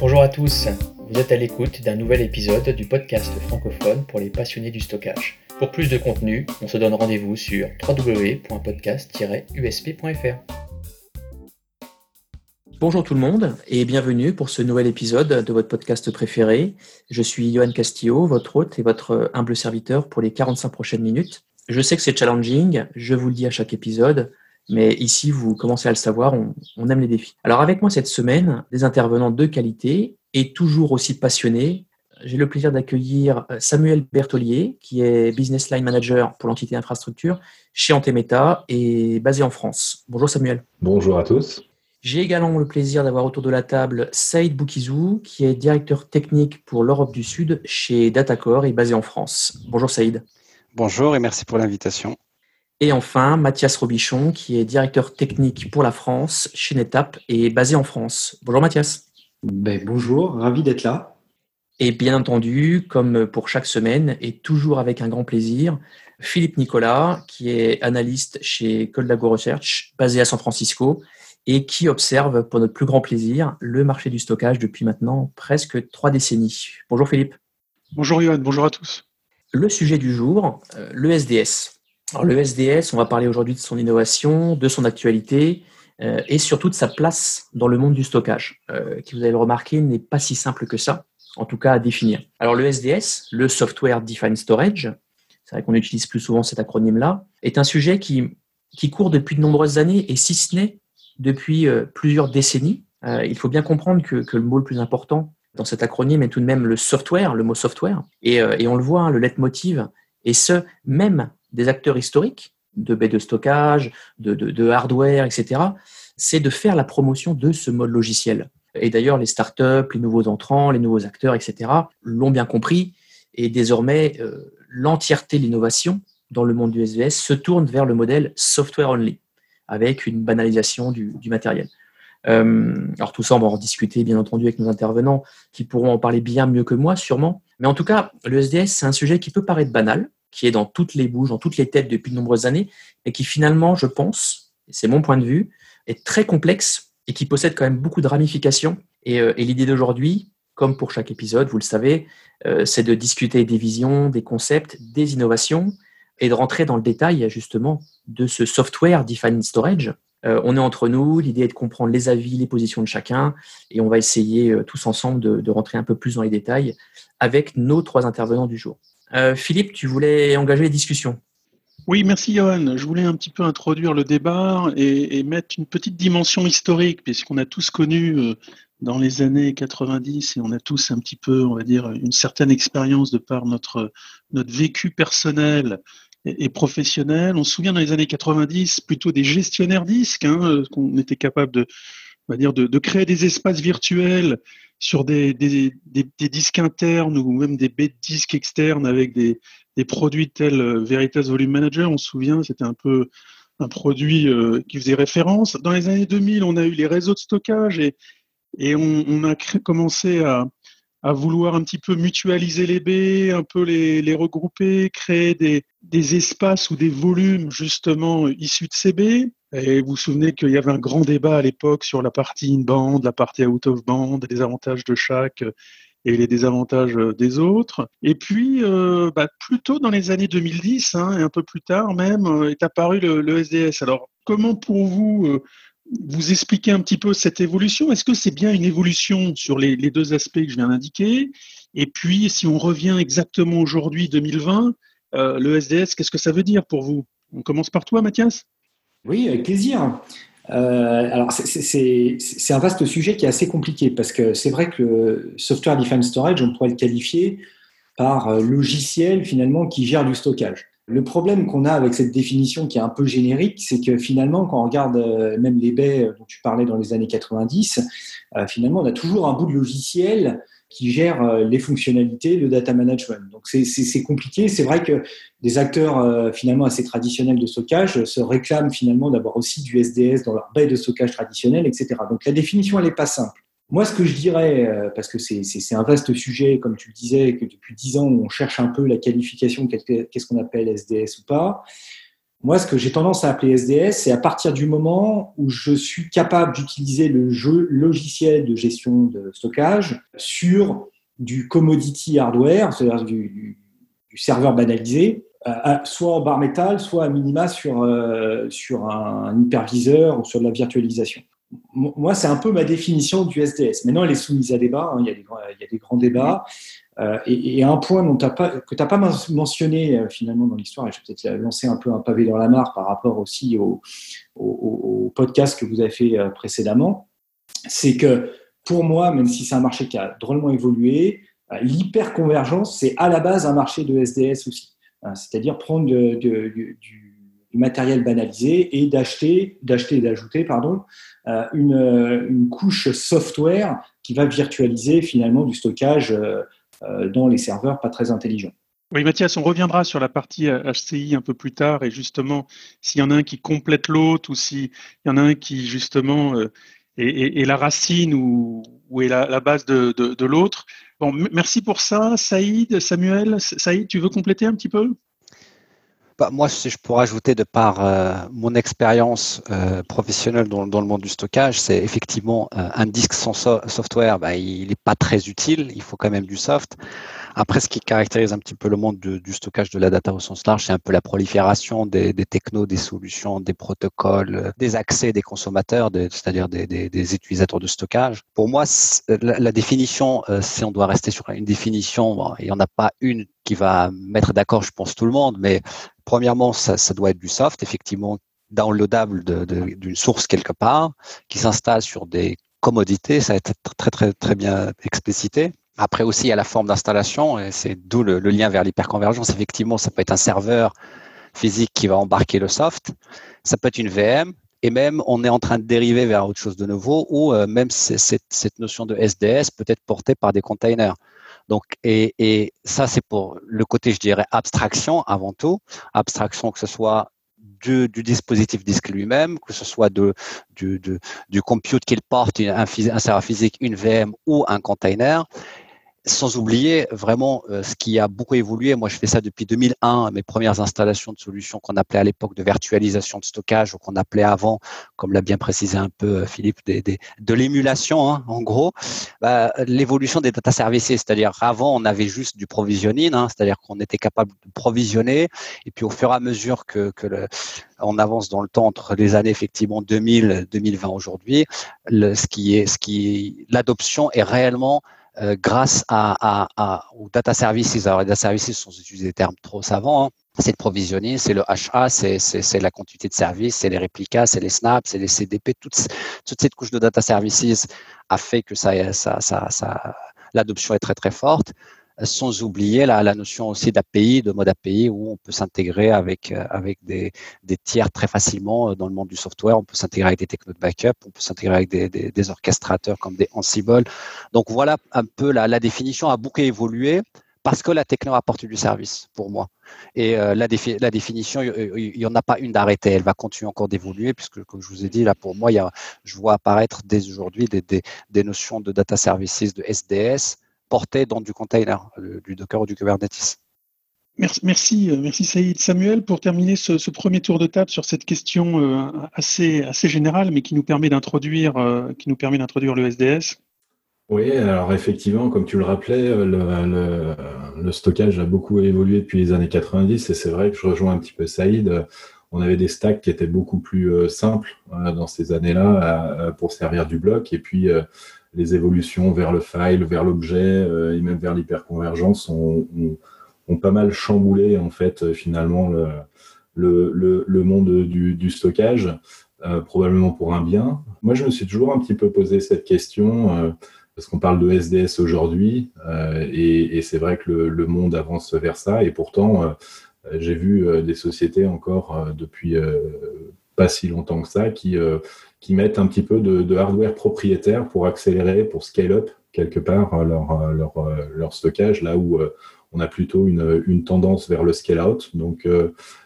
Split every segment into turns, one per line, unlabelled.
Bonjour à tous, vous êtes à l'écoute d'un nouvel épisode du podcast francophone pour les passionnés du stockage. Pour plus de contenu, on se donne rendez-vous sur www.podcast-usp.fr. Bonjour tout le monde et bienvenue pour ce nouvel épisode de votre podcast préféré. Je suis Johan Castillo, votre hôte et votre humble serviteur pour les 45 prochaines minutes. Je sais que c'est challenging, je vous le dis à chaque épisode, mais ici, vous commencez à le savoir, on, aime les défis. Alors avec moi cette semaine, des intervenants de qualité et toujours aussi passionnés. J'ai le plaisir d'accueillir Samuel Bertolier, qui est Business Line Manager pour l'entité infrastructure chez Antemeta et basé en France. Bonjour Samuel.
Bonjour à tous.
J'ai également le plaisir d'avoir autour de la table Saïd Boukizou, qui est directeur technique pour l'Europe du Sud chez Datacor et basé en France. Bonjour Saïd.
Bonjour et merci pour l'invitation.
Et enfin, Mathias Robichon, qui est directeur technique pour la France chez NetApp et basé en France. Bonjour Mathias.
Ben, bonjour, ravi d'être là.
Et bien entendu, comme pour chaque semaine, et toujours avec un grand plaisir, Philippe Nicolas, qui est analyste chez Coldago Research, basé à San Francisco, et qui observe pour notre plus grand plaisir le marché du stockage depuis maintenant presque trois décennies. Bonjour Philippe.
Bonjour Johan, bonjour à tous.
Le sujet du jour, euh, le SDS. Alors le SDS, on va parler aujourd'hui de son innovation, de son actualité euh, et surtout de sa place dans le monde du stockage, euh, qui vous avez remarqué n'est pas si simple que ça, en tout cas à définir. Alors le SDS, le Software Defined Storage, c'est vrai qu'on utilise plus souvent cet acronyme-là, est un sujet qui, qui court depuis de nombreuses années et si ce n'est depuis euh, plusieurs décennies. Il faut bien comprendre que, le mot le plus important dans cet acronyme est tout de même le software, le mot software. Et, euh, on le voit, hein, le leitmotiv, et ce, même des acteurs historiques de baies de stockage, de, hardware, etc., c'est de faire la promotion de ce mode logiciel. Et d'ailleurs, les startups, les nouveaux entrants, les nouveaux acteurs, etc., l'ont bien compris. Et désormais, l'entièreté de l'innovation dans le monde du SVS se tourne vers le modèle software only avec une banalisation du, matériel. Euh, alors tout ça, on va en discuter bien entendu avec nos intervenants qui pourront en parler bien mieux que moi sûrement. Mais en tout cas, le SDS, c'est un sujet qui peut paraître banal, qui est dans toutes les bouches, dans toutes les têtes depuis de nombreuses années, et qui finalement, je pense, c'est mon point de vue, est très complexe et qui possède quand même beaucoup de ramifications. Et, euh, l'idée d'aujourd'hui, comme pour chaque épisode, vous le savez, euh, c'est de discuter des visions, des concepts, des innovations, et de rentrer dans le détail justement de ce software Defined Storage. Euh, on est entre nous, l'idée est de comprendre les avis, les positions de chacun, et on va essayer tous ensemble de, rentrer un peu plus dans les détails avec nos trois intervenants du jour. Euh, Philippe, tu voulais engager les discussions
oui, merci Johan. Je voulais un petit peu introduire le débat et, mettre une petite dimension historique, puisqu'on a tous connu dans les années 90 et on a tous un petit peu, on va dire, une certaine expérience de par notre, notre vécu personnel et, professionnel. On se souvient dans les années 90 plutôt des gestionnaires disques, hein, euh, qu'on était capable de, on va dire, de, créer des espaces virtuels sur des, disques internes ou même des baies de disques externes avec des, produits tels euh, Veritas Volume Manager. On se souvient, c'était un peu un produit euh, qui faisait référence. Dans les années 2000, on a eu les réseaux de stockage et, on a commencé à, à vouloir un petit peu mutualiser les baies, un peu les, regrouper, créer des, espaces ou des volumes justement issus de ces baies. Et vous vous souvenez qu'il y avait un grand débat à l'époque sur la partie in-band, la partie out-of-band, les avantages de chaque et les désavantages des autres. Et puis, euh, bah, plutôt dans les années 2010, hein, et un peu plus tard même, euh, est apparu le, SDS. Alors, comment pour vous, euh, vous expliquer un petit peu cette évolution. Est-ce que c'est bien une évolution sur les, deux aspects que je viens d'indiquer? Et puis, si on revient exactement aujourd'hui, 2020, euh, le SDS, qu'est-ce que ça veut dire pour vous? On commence par toi, Mathias
Oui, avec plaisir. Euh, alors, c'est un vaste sujet qui est assez compliqué parce que c'est vrai que le Software Defined Storage, on pourrait le qualifier par euh, logiciel finalement qui gère du stockage. Le problème qu'on a avec cette définition qui est un peu générique, c'est que finalement, quand on regarde euh, même les baies dont tu parlais dans les années 90, euh, finalement, on a toujours un bout de logiciel qui gère euh, les fonctionnalités, le data management. Donc c'est compliqué. C'est vrai que des acteurs finalement assez traditionnels de stockage se réclament finalement d'avoir aussi du SDS dans leur baie de stockage traditionnelle, etc. Donc la définition, elle n'est pas simple. Moi, ce que je dirais, euh, parce que c'est un vaste sujet, comme tu le disais, que depuis dix ans, on cherche un peu la qualification, qu'est-ce qu'on appelle SDS ou pas. moi, ce que j'ai tendance à appeler SDS, c'est à partir du moment où je suis capable d'utiliser le jeu logiciel de gestion de stockage sur du commodity hardware, c'est-à-dire du, serveur banalisé, soit en bar métal, soit à minima sur, euh, sur un hyperviseur ou sur de la virtualisation. Moi, c'est un peu ma définition du SDS. Maintenant, elle est soumise à débat, hein. il, y a des, grands débats. Euh, et, un point que tu n'as pas mentionné euh, finalement dans l'histoire, et je vais peut-être lancer un peu un pavé dans la mare par rapport aussi au, podcast que vous avez fait précédemment, c'est que pour moi, même si c'est un marché qui a drôlement évolué, l'hyperconvergence, c'est à la base un marché de SDS aussi. Hein, c'est-à-dire prendre du, matériel banalisé et d'acheter, d'acheter et d'ajouter, pardon, euh, une, couche software qui va virtualiser finalement du stockage euh, euh, dans les serveurs pas très intelligents.
Oui, Mathias, on reviendra sur la partie HCI un peu plus tard et justement, s'il y en a un qui complète l'autre ou s'il y en a un qui justement est, la racine ou, est la, base de l'autre. Bon, merci pour ça, Saïd, Samuel. Saïd, tu veux compléter un petit peu?
Bah, moi, si je pourrais ajouter de par euh, mon expérience euh, professionnelle dans, le monde du stockage, c'est effectivement euh, un disque sans software, bah, il n'est pas très utile, il faut quand même du soft. Après, ce qui caractérise un petit peu le monde du, stockage de la data au sens large, c'est un peu la prolifération des, des, technos, des solutions, des protocoles, des accès des consommateurs, c'est-à-dire des, des, utilisateurs de stockage. Pour moi, la, définition, si on doit rester sur une définition, il n'y en a pas une qui va mettre d'accord, je pense, tout le monde, mais Premièrement, ça, doit être du soft, effectivement, downloadable d'une source quelque part, qui s'installe sur des commodités, ça a été très, très, très bien explicité. Après aussi, il y a la forme d'installation, et c'est d'où le, lien vers l'hyperconvergence. Effectivement, ça peut être un serveur physique qui va embarquer le soft, ça peut être une VM, et même on est en train de dériver vers autre chose de nouveau, où euh, même cette, notion de SDS peut être portée par des containers. Donc, et, et ça, c'est pour le côté, je dirais, abstraction avant tout. Abstraction, que ce soit du, du, dispositif disque lui-même, que ce soit de, du, du, du compute qu'il porte, un, un serveur physique, une VM ou un container sans oublier vraiment euh, ce qui a beaucoup évolué. Moi, je fais ça depuis 2001. Mes premières installations de solutions qu'on appelait à l'époque de virtualisation de stockage ou qu'on appelait avant, comme l'a bien précisé un peu euh, Philippe, des, des, de l'émulation, hein, en gros. Bah, l'évolution des data services, c'est-à-dire avant, on avait juste du provisioning, hein, c'est-à-dire qu'on était capable de provisionner. Et puis, au fur et à mesure que, que le, on avance dans le temps entre les années effectivement 2000, 2020 aujourd'hui, ce qui est, ce qui, l'adoption est réellement euh, grâce à, à, aux data services. Alors, les data services sont utilisés des termes trop savants. Hein. C'est le provisioning, c'est le HA, c'est la continuité de service, c'est les réplicas, c'est les snaps, c'est les CDP. Toute, toute cette couche de data services a fait que ça, ça, ça, ça l'adoption est très très forte sans oublier la, notion aussi d'API, de mode API, où on peut s'intégrer avec, euh, avec des, tiers très facilement euh, dans le monde du software. On peut s'intégrer avec des technos de backup, on peut s'intégrer avec des, orchestrateurs comme des Ansible. Donc voilà un peu la, définition a beaucoup évolué parce que la techno apporte du service pour moi. Et euh, la, la, définition, il n'y en a pas une d'arrêtée. Elle va continuer encore d'évoluer puisque, comme je vous ai dit, là pour moi, il y a, je vois apparaître dès aujourd'hui des, des notions de data services, de SDS, dans du container, euh, du Docker ou du Kubernetes.
Merci, merci, euh, merci Saïd. Samuel, pour terminer ce, premier tour de table sur cette question euh, assez, assez générale, mais qui nous permet d'introduire, qui nous permet d'introduire le SDS.
Oui, alors effectivement, comme tu le rappelais, le, le, stockage a beaucoup évolué depuis les années 90 et c'est vrai que je rejoins un petit peu Saïd. On avait des stacks qui étaient beaucoup plus simples dans ces années-là pour servir du bloc et puis les évolutions vers le file, vers l'objet euh, et même vers l'hyperconvergence ont, ont, pas mal chamboulé en fait euh, finalement le, monde du, stockage, euh, probablement pour un bien. Moi, je me suis toujours un petit peu posé cette question parce qu'on parle de SDS aujourd'hui et, c'est vrai que le, monde avance vers ça et pourtant j'ai vu des sociétés encore depuis pas si longtemps que ça qui qui mettent un petit peu de, hardware propriétaire pour accélérer, pour scale up quelque part euh, leur, euh, euh, leur stockage, là où on a plutôt une, tendance vers le scale out. Donc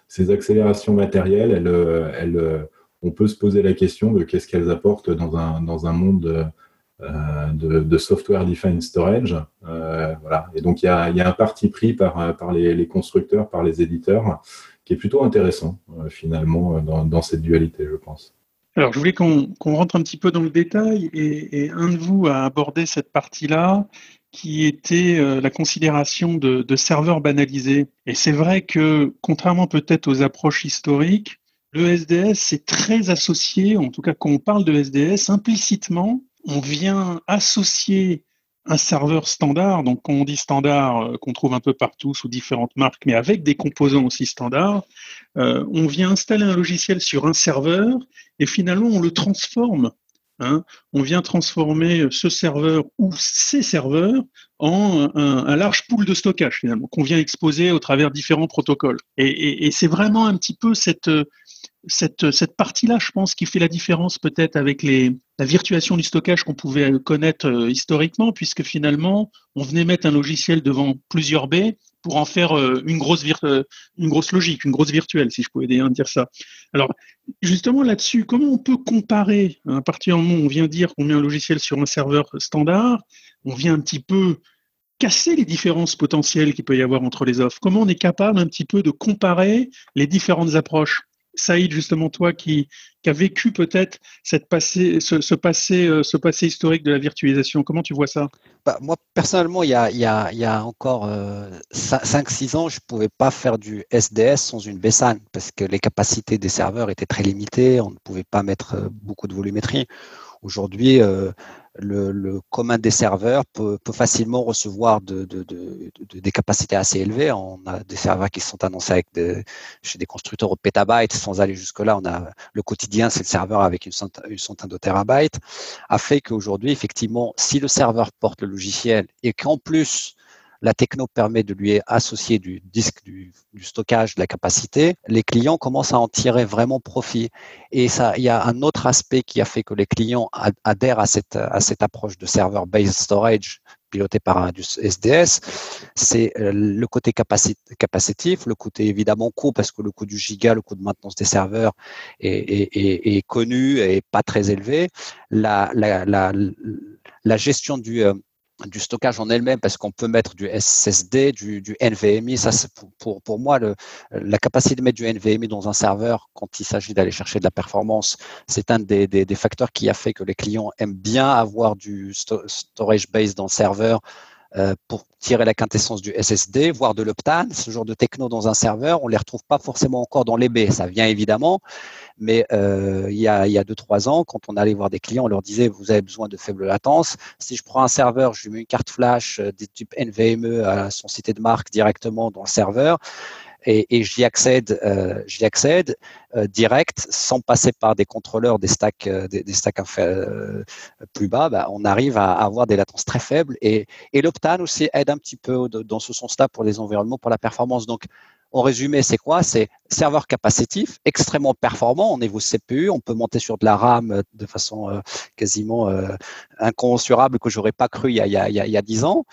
ces accélérations matérielles, elles, elles, on peut se poser la question de qu'est-ce qu'elles apportent dans un, monde de, software defined storage. voilà. Et donc il y a, un parti pris par les, constructeurs, par les éditeurs, qui est plutôt intéressant finalement dans, cette dualité, je pense.
Alors, je voulais qu'on rentre un petit peu dans le détail et, un de vous a abordé cette partie-là qui était la considération de, de serveurs banalisés. Et c'est vrai que, contrairement peut-être aux approches historiques, le SDS, c'est très associé, en tout cas quand on parle de SDS, implicitement, on vient associer un serveur standard, donc quand on dit standard, euh, qu'on trouve un peu partout sous différentes marques, mais avec des composants aussi standards, euh, on vient installer un logiciel sur un serveur et finalement on le transforme. Hein. on vient transformer ce serveur ou ces serveurs en un, large pool de stockage finalement qu'on vient exposer au travers différents protocoles. et c'est vraiment un petit peu cette, cette, cette partie-là, je pense, qui fait la différence peut-être avec la virtualisation du stockage qu'on pouvait connaître euh, historiquement, puisque finalement, on venait mettre un logiciel devant plusieurs baies pour en faire euh, une, grosse euh, une grosse logique, une grosse virtuelle, si je pouvais dire ça. Alors, justement là-dessus, comment on peut comparer, à partir du moment où on vient dire qu'on met un logiciel sur un serveur standard, on vient un petit peu casser les différences potentielles qu'il peut y avoir entre les offres Comment on est capable un petit peu de comparer les différentes approches? Saïd, justement, toi qui, qui as vécu peut-être cette passé, ce, passé, euh, ce passé historique de la virtualisation, comment tu vois ça?
Bah, Moi, personnellement, il y a, il y a, il y a encore 5-6 euh, ans, je ne pouvais pas faire du SDS sans une BSAN parce que les capacités des serveurs étaient très limitées, on ne pouvait pas mettre euh, beaucoup de volumétrie. Aujourd'hui, le, commun des serveurs peut, facilement recevoir des capacités assez élevées. On a des serveurs qui sont annoncés avec chez des constructeurs au pétabyte, sans aller jusque-là. On a le quotidien, c'est le serveur avec une centaine, une centaine de terabytes, a fait qu'aujourd'hui, effectivement, si le serveur porte le logiciel et qu'en plus la techno permet de lui associer du disque, du, stockage, de la capacité. Les clients commencent à en tirer vraiment profit. Et ça, il y a un autre aspect qui a fait que les clients adhèrent à cette, à cette approche de server-based storage piloté par un SDS, c'est euh, le côté capacitif, le côté évidemment coût, parce que le coût du giga, le coût de maintenance des serveurs est, connu et pas très élevé. La, gestion du, euh, du stockage en elle-même parce qu'on peut mettre du SSD, du, du NVMe. Ça, c'est pour, moi, la capacité de mettre du NVMe dans un serveur quand il s'agit d'aller chercher de la performance, c'est un des, facteurs qui a fait que les clients aiment bien avoir du storage base dans le serveur euh, pour tirer la quintessence du SSD, voire de l'Optane, ce genre de techno dans un serveur, on les retrouve pas forcément encore dans les baies. Ça vient évidemment, mais euh, il y a, il y a deux trois ans, quand on allait voir des clients, on leur disait vous avez besoin de faible latence. Si je prends un serveur, je lui mets une carte flash euh, des types NVMe à son cité de marque directement dans le serveur, et, j'y accède, euh, j'y accède euh, direct sans passer par des contrôleurs des stacks, euh, des, stacks plus bas. Bah, on arrive à, avoir des latences très faibles et, et l'Optane aussi aide un petit peu dans ce sens-là pour les environnements, pour la performance. Donc en résumé, c'est quoi? C'est serveur capacitif, extrêmement performant. On niveau CPU, on peut monter sur de la RAM de façon quasiment incommensurable que j'aurais pas cru il y a, 10 ans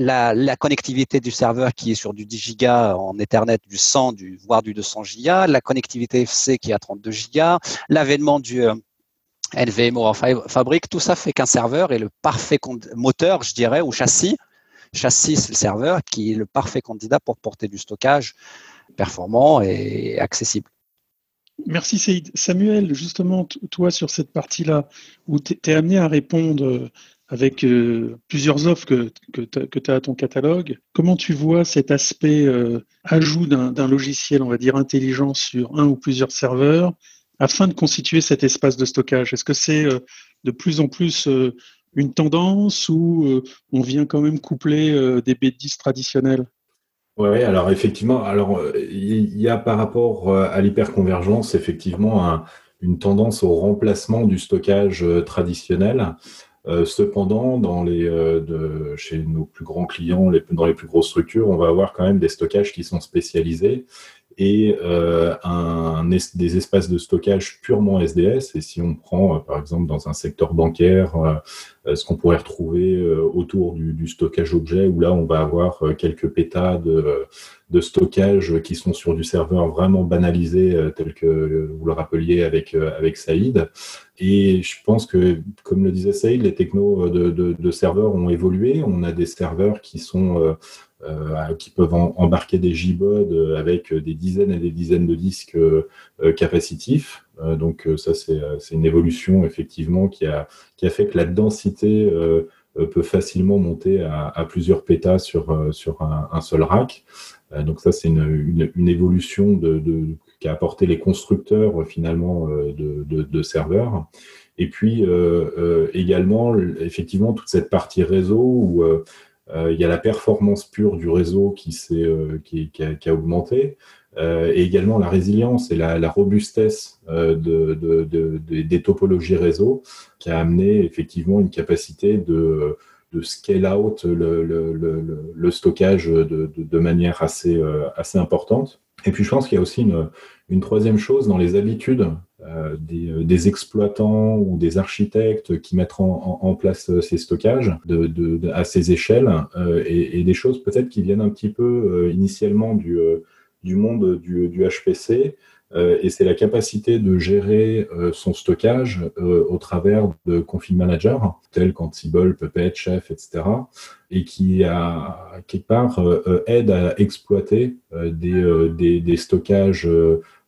la, connectivité du serveur qui est sur du 10 gigas en Ethernet, du 100, du, voire du 200 gigas, la connectivité FC qui est à 32 gigas, l'avènement du euh, NVMe en fabrique, tout ça fait qu'un serveur est le parfait moteur, je dirais, ou châssis. Châssis, c'est le serveur qui est le parfait candidat pour porter du stockage performant et accessible.
Merci Saïd. Samuel, justement, toi sur cette partie-là, où tu es amené à répondre avec euh, plusieurs offres que, que tu as à ton catalogue. Comment tu vois cet aspect euh, ajout d'un logiciel, on va dire, intelligent sur un ou plusieurs serveurs afin de constituer cet espace de stockage? Est-ce que c'est euh, de plus en plus une tendance ou on vient quand même coupler des B10 traditionnels
oui, alors effectivement, alors il y a par rapport à l'hyperconvergence effectivement une tendance au remplacement du stockage traditionnel. Euh, cependant, euh, chez nos plus grands clients, dans les plus grosses structures, on va avoir quand même des stockages qui sont spécialisés et euh, des espaces de stockage purement SDS. Et si on prend, par exemple, dans un secteur bancaire, ce qu'on pourrait retrouver autour du, stockage objet, où là, on va avoir quelques pétas de, de stockage qui sont sur du serveur vraiment banalisé, tel que vous le rappeliez avec, avec Saïd. Et je pense que, comme le disait Saïd, les technos de, de, serveurs ont évolué. On a des serveurs qui sont qui peuvent embarquer des JBOD avec des dizaines et des dizaines de disques capacitifs. donc ça, c'est une évolution effectivement qui a, fait que la densité euh, peut facilement monter à, plusieurs pétas sur, euh, un, seul rack. Euh, donc ça, c'est une, évolution de, de qu'a apporté les constructeurs finalement de, serveurs. Et puis également, effectivement, toute cette partie réseau où il y a la performance pure du réseau qui, qui, qui, a, qui a augmenté. Euh, et également la résilience et la, robustesse euh, de, des topologies réseau qui a amené effectivement une capacité de, scale out le, stockage de, manière assez, euh, assez importante. Et puis je pense qu'il y a aussi une, troisième chose dans les habitudes des, exploitants ou des architectes qui mettent en, place ces stockages à ces échelles et, des choses peut-être qui viennent un petit peu initialement du monde du, HPC, euh, et c'est la capacité de gérer euh, son stockage euh, au travers de config manager, tels qu'Ansible, Puppet, Chef, etc., et qui, a, quelque part, aide à exploiter des, des, stockages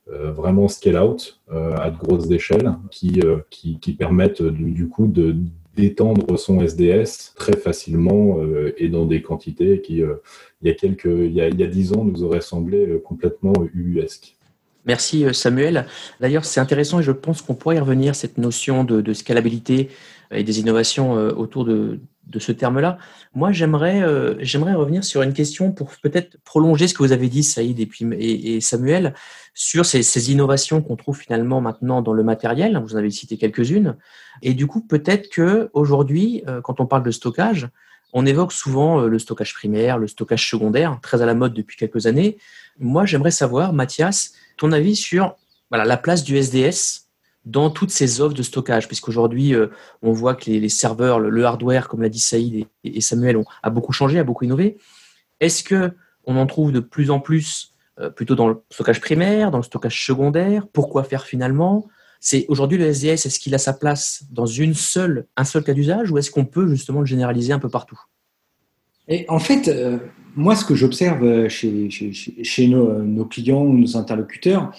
vraiment scale-out à de grosses échelles qui, qui, qui permettent du, coup de d'étendre son SDS très facilement euh, et dans des quantités qui, euh, il, y a quelques, il, y a, il y a 10 ans, nous auraient semblé euh, complètement uesques.
Merci Samuel. D'ailleurs, c'est intéressant et je pense qu'on pourrait y revenir, cette notion de scalabilité et des innovations autour de, ce terme-là. Moi, j'aimerais euh, j'aimerais revenir sur une question pour peut-être prolonger ce que vous avez dit, Saïd et, et, Samuel, sur ces, innovations qu'on trouve finalement maintenant dans le matériel. Vous en avez cité quelques-unes. Et du coup, peut-être que aujourd'hui, euh, quand on parle de stockage, on évoque souvent euh, le stockage primaire, le stockage secondaire, très à la mode depuis quelques années. Moi, j'aimerais savoir, Mathias, ton avis sur voilà, la place du SDS dans toutes ces offres de stockage, puisqu'aujourd'hui, euh, on voit que les, serveurs, le, hardware, comme l'a dit Saïd et, Samuel, a beaucoup changé, a beaucoup innové. Est-ce que on en trouve de plus en plus euh, plutôt dans le stockage primaire, dans le stockage secondaire? Pourquoi faire finalement? C'est aujourd'hui le SDS, est-ce qu'il a sa place dans une seule, un seul cas d'usage, ou est-ce qu'on peut justement le généraliser un peu partout?
Et en fait, euh, moi, ce que j'observe chez, chez, nos, nos, clients ou nos interlocuteurs,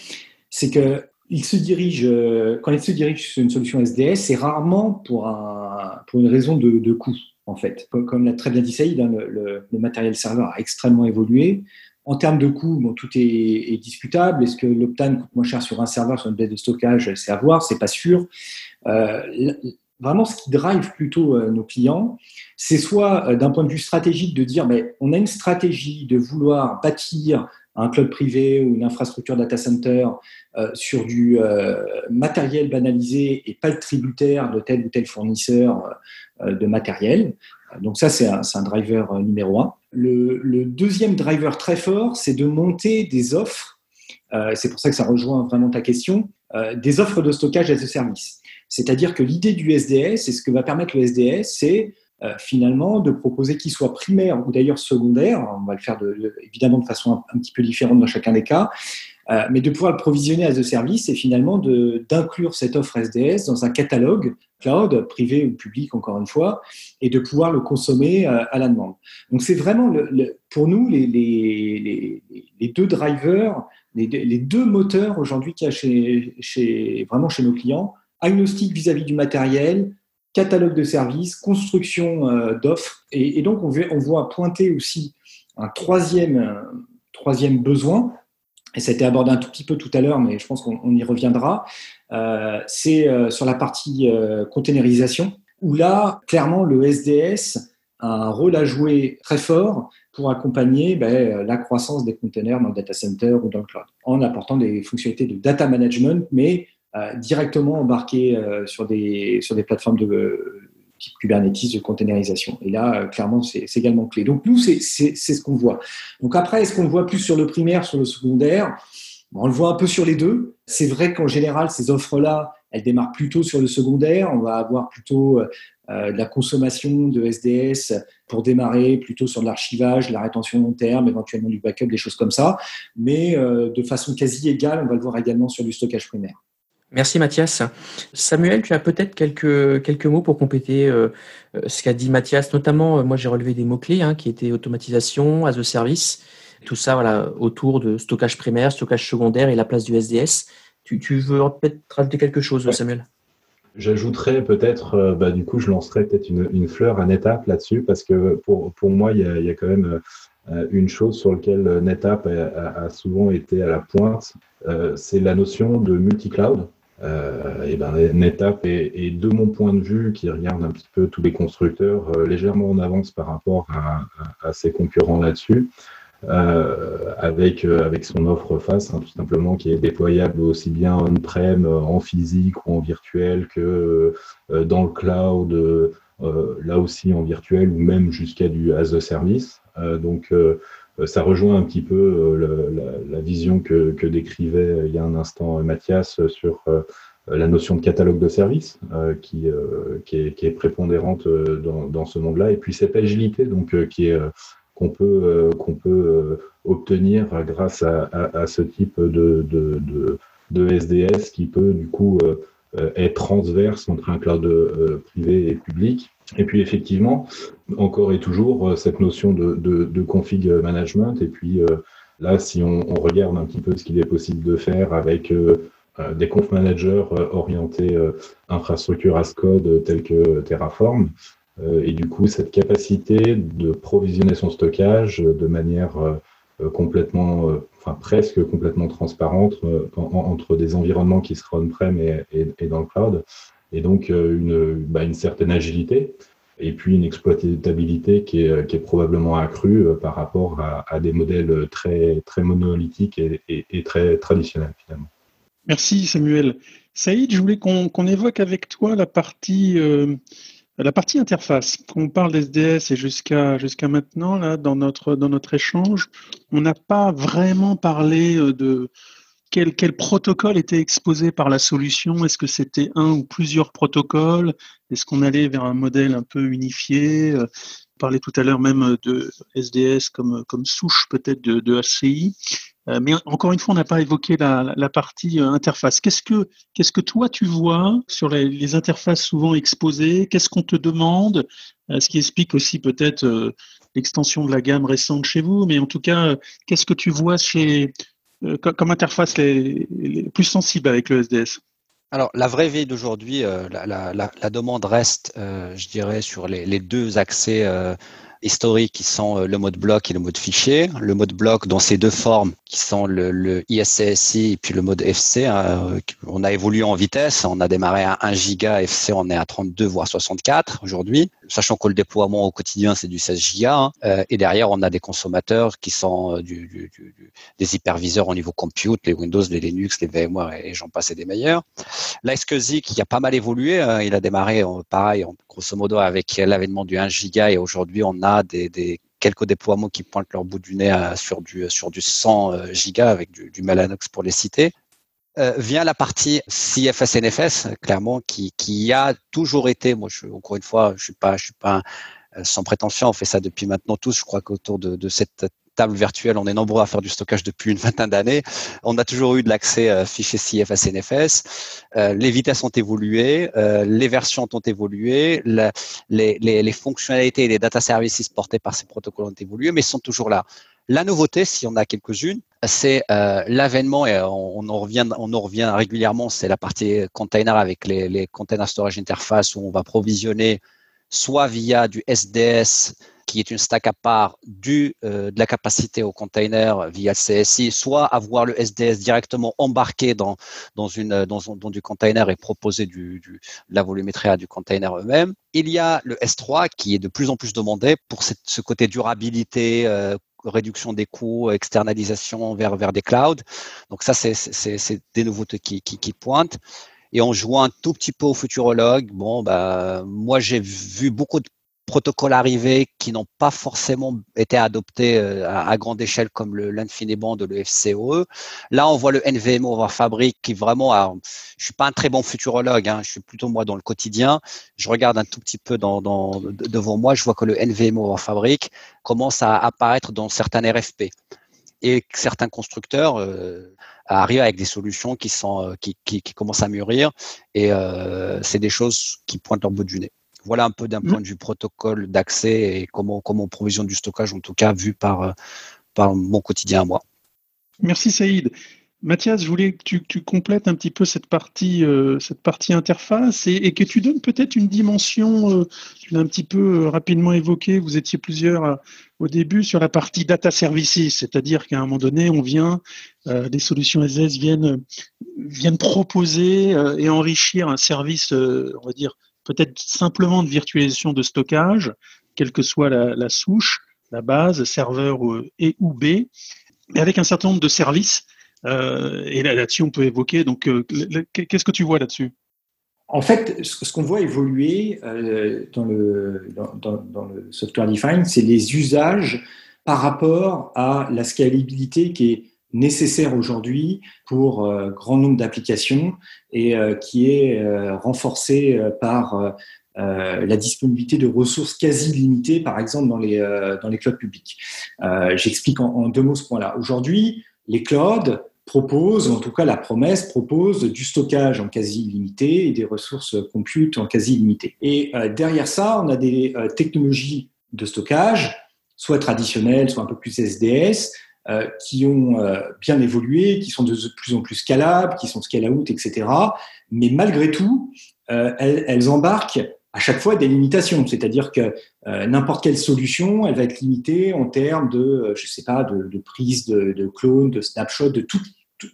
c'est que il se dirige, euh, quand il se dirige sur une solution SDS, c'est rarement pour, un, pour une raison de, coût, en fait. Comme, l'a très bien dit Saïd, hein, le, matériel serveur a extrêmement évolué. En termes de coût, bon, tout est, discutable. Est-ce que l'Optane coûte moins cher sur un serveur, sur une baisse de stockage C'est à voir, c'est pas sûr. Euh, vraiment, ce qui drive plutôt euh, nos clients, c'est soit d'un point de vue stratégique de dire, mais on a une stratégie de vouloir bâtir un club privé ou une infrastructure data center euh, sur du euh, matériel banalisé et pas le tributaire de tel ou tel fournisseur euh, de matériel. Donc ça, c'est un, un, driver numéro un. Le, le, deuxième driver très fort, c'est de monter des offres. c'est pour ça que ça rejoint vraiment ta question. des offres de stockage as a service. C'est-à-dire que l'idée du SDS, et ce que va permettre le SDS, c'est euh, finalement de proposer qu'il soit primaire ou d'ailleurs secondaire, on va le faire de, évidemment de façon un, petit peu différente dans chacun des cas, euh, mais de pouvoir le provisionner à the service et finalement d'inclure cette offre SDS dans un catalogue cloud, privé ou public encore une fois, et de pouvoir le consommer euh, à la demande. Donc c'est vraiment pour nous les, deux drivers, les, deux moteurs aujourd'hui qu'il y a vraiment chez nos clients, agnostique vis-à-vis -vis du matériel, catalogue de services, construction euh, d'offres. Et, donc, on, on, voit pointer aussi un troisième, troisième besoin, et ça a été abordé un tout petit peu tout à l'heure, mais je pense qu'on y reviendra, euh, c'est euh, sur la partie containerisation, où là, clairement, le SDS a un rôle à jouer très fort pour accompagner ben, la croissance des containers dans le data center ou dans le cloud, en apportant des fonctionnalités de data management, mais euh, directement embarqué euh, sur, des, sur des plateformes de euh, type Kubernetes de containerisation. Et là, clairement, c'est également clé. Donc, nous, c'est ce qu'on voit. Donc, après, est-ce qu'on le voit plus sur le primaire, sur le secondaire? On le voit un peu sur les deux. C'est vrai qu'en général, ces offres-là, elle démarre plutôt sur le secondaire. On va avoir plutôt de la consommation de SDS pour démarrer, plutôt sur de l'archivage, la rétention long terme, éventuellement du backup, des choses comme ça. Mais de façon quasi égale, on va le voir également sur du stockage primaire.
Merci Mathias. Samuel, tu as peut-être quelques, quelques mots pour compléter euh, euh, ce qu'a dit Mathias. Notamment, euh, moi j'ai relevé des mots-clés hein, qui étaient automatisation, as a service, tout ça voilà, autour de stockage primaire, stockage secondaire et la place du SDS. Tu, veux peut-être rajouter quelque chose, Samuel?
J'ajouterais peut-être, bah, du coup, je lancerai peut-être une, fleur à NetApp là-dessus, parce que pour, pour moi, il y, a, quand même une chose sur laquelle NetApp a, a souvent été à la pointe, c'est la notion de multi-cloud. Euh, et ben, NetApp est, de mon point de vue, qui regarde un petit peu tous les constructeurs, euh, légèrement en avance par rapport à, ses concurrents là-dessus, euh, avec, avec son offre face, hein, tout simplement, qui est déployable aussi bien on-prem, en physique ou en virtuel, que dans le cloud, là aussi en virtuel, ou même jusqu'à du as a service. donc, ça rejoint un petit peu euh, la, vision que, décrivait euh, il y a un instant Mathias sur la notion de catalogue de services qui, est, prépondérante dans, ce monde-là, et puis cette agilité donc, qui est qu'on peut, qu'on peut obtenir grâce à, ce type de, de, SDS qui peut du coup être transverse entre un cloud privé et public et puis effectivement, encore et toujours, euh, cette notion de, de, config management. Et puis euh, là, si on, regarde un petit peu ce qu'il est possible de faire avec euh, des conf managers orientés infrastructure as code tels que Terraform, et du coup, cette capacité de provisionner son stockage de manière complètement, enfin presque complètement transparente entre des environnements qui seraient on-prem et, et, dans le cloud, et donc euh, une, bah, une certaine agilité et puis une exploitabilité qui est, probablement accrue euh, par rapport à, des modèles très, monolithiques et, très traditionnels finalement.
Merci Samuel. Saïd, je voulais qu'on évoque avec toi la partie, euh, interface. Quand on parle d'SDS et jusqu'à maintenant, là, dans notre échange, on n'a pas vraiment parlé de, quel, protocole était exposé par la solution? Est-ce que c'était un ou plusieurs protocoles? Est-ce qu'on allait vers un modèle un peu unifié? On parlait tout à l'heure même de SDS comme, souche peut-être de, de, HCI. Euh, mais encore une fois, on n'a pas évoqué la, partie euh, interface. Qu'est-ce que, toi tu vois sur les, interfaces souvent exposées? Qu'est-ce qu'on te demande? Euh, Ce qui explique aussi peut-être l'extension de la gamme récente chez vous. Mais en tout cas, qu'est-ce que tu vois chez, euh, comme interface les, plus sensibles avec le SDS
alors, la vraie vie d'aujourd'hui, euh, la, demande reste, euh, je dirais, sur les, deux accès historiques qui sont le mode bloc et le mode fichier. Le mode bloc dans ses deux formes, qui sont le, ISCSI et puis le mode FC. Hein, on a évolué en vitesse, on a démarré à 1 giga FC, on est à 32 voire 64 aujourd'hui, sachant que le déploiement au quotidien c'est du 16 giga. Hein. Euh, et derrière on a des consommateurs qui sont euh, des hyperviseurs au niveau compute, les Windows, les Linux, les VMware et, j'en passe des meilleurs. Là, qui a pas mal évolué, hein, il a démarré pareil, grosso modo avec l'avènement du 1 giga et aujourd'hui on a des quelques déploiements qui pointent leur bout du nez sur du, sur du 100 euh, gigas avec du, du Mellanox pour les citer. Euh, vient la partie CFS-NFS, clairement, qui, qui a toujours été, moi, encore une fois, je suis pas, je suis pas euh, sans prétention, on fait ça depuis maintenant tous. Je crois qu'autour de cette table virtuelle, on est nombreux à faire du stockage depuis une vingtaine d'années. On a toujours eu de l'accès à fichiers CFS NFS. Euh, les vitesses ont évolué, euh, les versions ont évolué, les, fonctionnalités et les data services portés par ces protocoles ont évolué, mais sont toujours là. La nouveauté, si on a quelques-unes, c'est euh, l'avènement, et on, en revient, on en revient régulièrement, c'est la partie container avec les, les container storage interface où on va provisionner soit via du SDS, qui est une stack à part du, euh, de la capacité au container via le CSI, soit avoir le SDS directement embarqué dans, dans, une, dans, dans du container et proposer du, la volumétrie à du container eux-mêmes. Il y a le S3 qui est de plus en plus demandé pour ce côté durabilité, euh, réduction des coûts, externalisation vers, vers des clouds. Donc ça, c'est des nouveautés qui, qui, pointent. Et en jouant un tout petit peu au futurologue, bon, bah, moi, j'ai vu beaucoup de protocoles arrivés qui n'ont pas forcément été adoptés euh, à, grande échelle comme le l'InfiniBand ou le FCOE. Là, on voit le NVMe over Fabric qui vraiment, a, je suis pas un très bon futurologue, hein, je suis plutôt moi dans le quotidien. Je regarde un tout petit peu devant moi, je vois que le NVMe over Fabric commence à apparaître dans certains RFP et certains constructeurs euh, arrivent avec des solutions qui sont euh, qui, commencent à mûrir et c'est des choses qui pointent leur bout du nez. Voilà un peu d'un mmh. point de vue protocole d'accès et comment, comment on provisionne du stockage, en tout cas vu par, euh, par mon quotidien à moi.
Merci Saïd. Mathias, je voulais que tu, complètes un petit peu cette partie, euh, cette partie interface et, que tu donnes peut-être une dimension, euh, tu l'as un petit peu rapidement évoqué, vous étiez plusieurs au début sur la partie data services, c'est-à-dire qu'à un moment donné, on vient, des solutions SS viennent, viennent proposer et enrichir un service, on va dire, peut-être simplement de virtualisation de stockage, quelle que soit la, souche, la base, serveur et ou B, mais avec un certain nombre de services. Euh, et là-dessus, on peut évoquer. Donc, euh, qu'est-ce que tu vois là-dessus?
En fait, ce qu'on voit évoluer euh, dans, le, dans, le software defined, c'est les usages par rapport à la scalabilité qui est nécessaire aujourd'hui pour euh, grand nombre d'applications et euh, qui est euh, renforcé par la disponibilité de ressources quasi limitées, par exemple dans les, dans les clouds publics. J'explique en, deux mots ce point-là. Aujourd'hui, les clouds proposent, en tout cas la promesse propose du stockage en quasi illimité et des ressources compute en quasi illimité. Et derrière ça, on a des technologies de stockage, soit traditionnelles, soit un peu plus SDS, euh, qui ont euh, bien évolué, qui sont de plus en plus scalables, qui sont scale-out, etc. Mais malgré tout, euh, elles, elles, embarquent à chaque fois des limitations. C'est-à-dire que n'importe quelle solution, elle va être limitée en termes de, je sais pas, de, de prise de, de clone, de snapshot, de tout,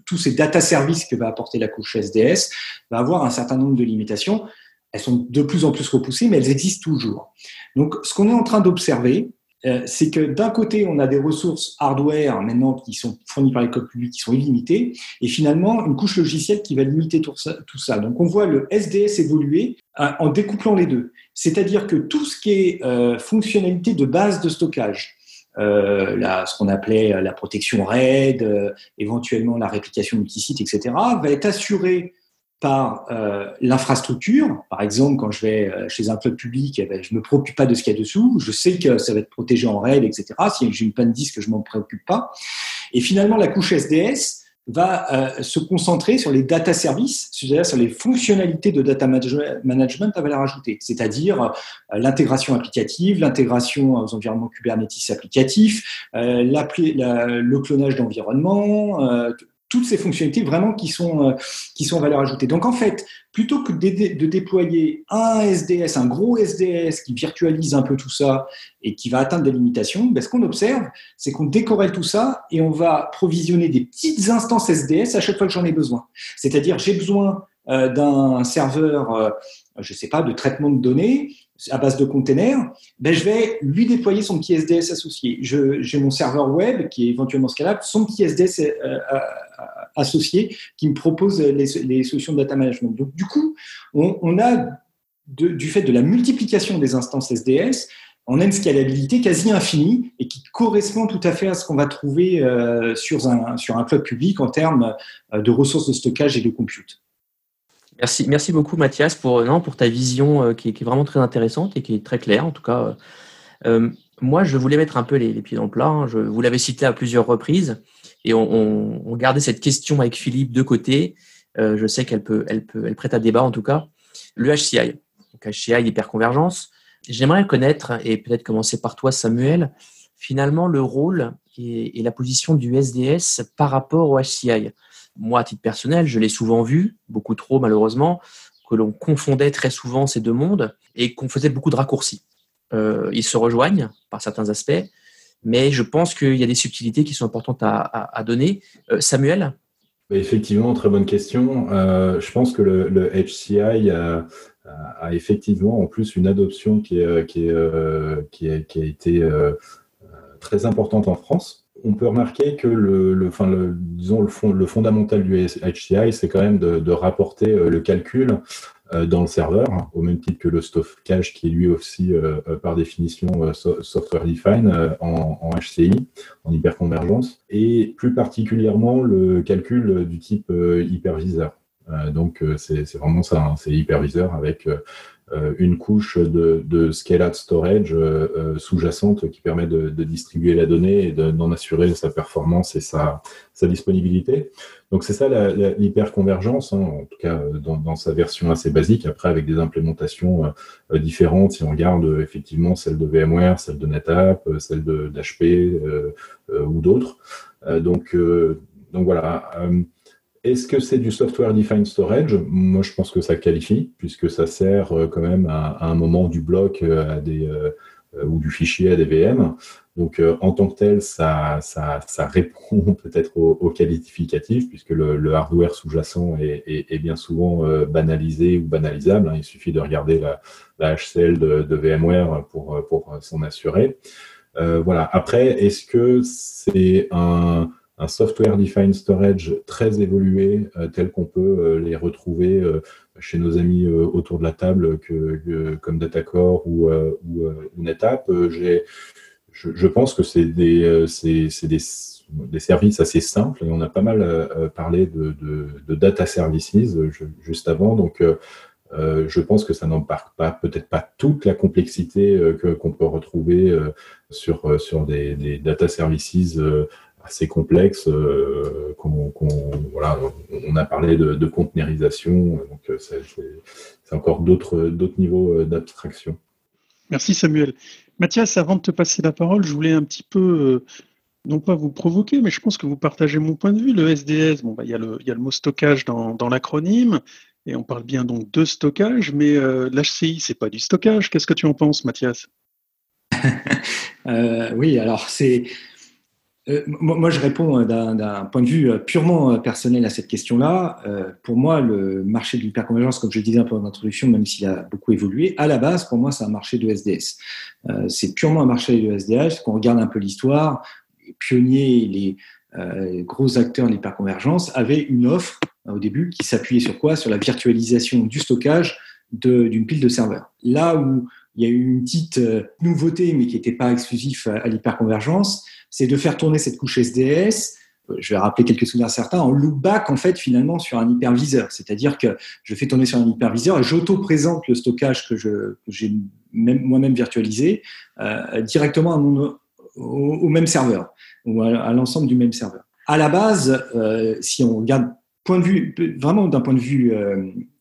tous ces data services que va apporter la couche SDS, va avoir un certain nombre de limitations. Elles sont de plus en plus repoussées, mais elles existent toujours. Donc, ce qu'on est en train d'observer, euh, c'est que d'un côté, on a des ressources hardware maintenant qui sont fournies par les codes publics qui sont illimitées, et finalement une couche logicielle qui va limiter tout ça. Donc on voit le SDS évoluer euh, en découplant les deux. C'est-à-dire que tout ce qui est euh, fonctionnalité de base de stockage, euh, ce qu'on appelait la protection RAID, éventuellement la réplication multisite, etc., va être assuré par euh, l'infrastructure. Par exemple, quand je vais euh, chez un club public, eh ben, je me préoccupe pas de ce qu'il y a dessous. Je sais que ça va être protégé en RAID, etc. Si j'ai une panne disque, je m'en préoccupe pas. Et finalement, la couche SDS va euh, se concentrer sur les data services, c'est-à-dire sur les fonctionnalités de data management à valeur ajoutée, c'est-à-dire l'intégration applicative, l'intégration aux environnements Kubernetes applicatifs, le clonage d'environnement, toutes ces fonctionnalités vraiment qui sont, euh, qui sont valeur ajoutée. Donc en fait, plutôt que de, déployer un SDS, un gros SDS qui virtualise un peu tout ça et qui va atteindre des limitations, ben, ce qu'on observe, c'est qu'on décorrèle tout ça et on va provisionner des petites instances SDS à chaque fois que j'en ai besoin. C'est-à-dire, j'ai besoin euh, d'un serveur, euh, je ne sais pas, de traitement de données à base de containers, ben je vais lui déployer son petit SDS associé. J'ai mon serveur web qui est éventuellement scalable, son petit SDS associé qui me propose les, solutions de data management. Donc, du coup, on, a, du fait de la multiplication des instances SDS, on a une scalabilité quasi infinie et qui correspond tout à fait à ce qu'on va trouver euh, sur, un, sur un cloud public en termes euh, de ressources de stockage et de compute.
Merci, merci beaucoup Mathias pour, non, pour ta vision euh, qui, est, vraiment très intéressante et qui est très claire en tout cas. moi, je voulais mettre un peu les, pieds dans le plat. Hein. Je, vous l'avez cité à plusieurs reprises et on, gardait cette question avec Philippe de côté. Euh, je sais qu'elle peut, elle peut, elle prête à débat en tout cas. Le HCI, donc HCI hyperconvergence. J'aimerais connaître et peut-être commencer par toi, Samuel. Finalement, le rôle et, la position du SDS par rapport au HCI. Moi, à titre personnel, je l'ai souvent vu, beaucoup trop malheureusement, que l'on confondait très souvent ces deux mondes et qu'on faisait beaucoup de raccourcis. Euh, ils se rejoignent par certains aspects, mais je pense qu'il y a des subtilités qui sont importantes à, donner. Euh, Samuel?
Effectivement, très bonne question. Euh, je pense que le, HCI a, effectivement en plus une adoption qui, est, qui, qui, a, été très importante en France. On peut remarquer que le, enfin le, disons le, fond, le fondamental du HCI, c'est quand même de, rapporter le calcul dans le serveur, au même titre que le stockage qui est lui aussi par définition software defined en, en, HCI, en hyperconvergence, et plus particulièrement le calcul du type hyperviseur. donc c'est vraiment ça, hein, c'est hyperviseur avec euh, une couche de, de scale-out storage euh, euh, sous-jacente qui permet de, distribuer la donnée et d'en assurer sa performance et sa, sa disponibilité. Donc c'est ça l'hyperconvergence, hein, en tout cas dans, sa version assez basique, après avec des implémentations différentes, si on regarde effectivement celle de VMware, celle de NetApp, celle d'HP ou d'autres. donc, donc voilà. Est-ce que c'est du software defined storage? Moi, je pense que ça qualifie, puisque ça sert euh, quand même à, un moment du bloc euh, euh, ou du fichier à des VM. Donc, en tant que tel, ça, répond peut-être au, qualificatif, puisque le, hardware sous-jacent est, bien souvent banalisé ou banalisable. Hein. Il suffit de regarder la, la HCL de, VMware pour s'en assurer. voilà. Après, est-ce que c'est un un software defined storage très évolué, euh, tel qu'on peut euh, les retrouver euh, chez nos amis autour de la table, que, comme Datacore ou, NetApp. Je, pense que c'est des, services assez simples et on a pas mal parlé de, data services juste avant. Donc, je pense que ça n'embarque pas, peut-être pas toute la complexité qu'on peut retrouver sur, sur des, des, data services assez complexe. Euh, voilà, on a parlé de, de containerisation, donc euh, c'est encore d'autres niveaux euh, d'abstraction.
Merci Samuel. Mathias, avant de te passer la parole, je voulais un petit peu, non pas vous provoquer, mais je pense que vous partagez mon point de vue. Le SDS, bon, bah, il, y a le, y a le mot stockage dans, dans l'acronyme, et on parle bien donc de stockage, mais l'HCI, c'est pas du stockage. Qu'est-ce que tu en penses, Mathias?
Oui, alors c'est euh, moi, je réponds euh, d'un point de vue euh, purement personnel à cette question-là. pour moi, le marché de l'hyperconvergence, comme je le disais un peu en introduction, même s'il a beaucoup évolué, à la base, pour moi, c'est un marché de SDS. c'est purement un marché de SDS. Quand on regarde un peu l'histoire, les pionniers, les, les gros acteurs de l'hyperconvergence avaient une offre au début qui s'appuyait sur quoi? Sur la virtualisation du stockage d'une pile de serveurs. Là où il y a eu une petite nouveauté, mais qui n'était pas exclusif à l'hyperconvergence, c'est de faire tourner cette couche SDS. Euh, je vais rappeler quelques souvenirs certains en loopback en fait finalement sur un hyperviseur, c'est-à-dire que je fais tourner sur un hyperviseur et j'auto-présente le stockage que j'ai moi-même virtualisé euh, directement au, même serveur ou à, l'ensemble du même serveur. À la base, euh, si on regarde vraiment d'un point de vue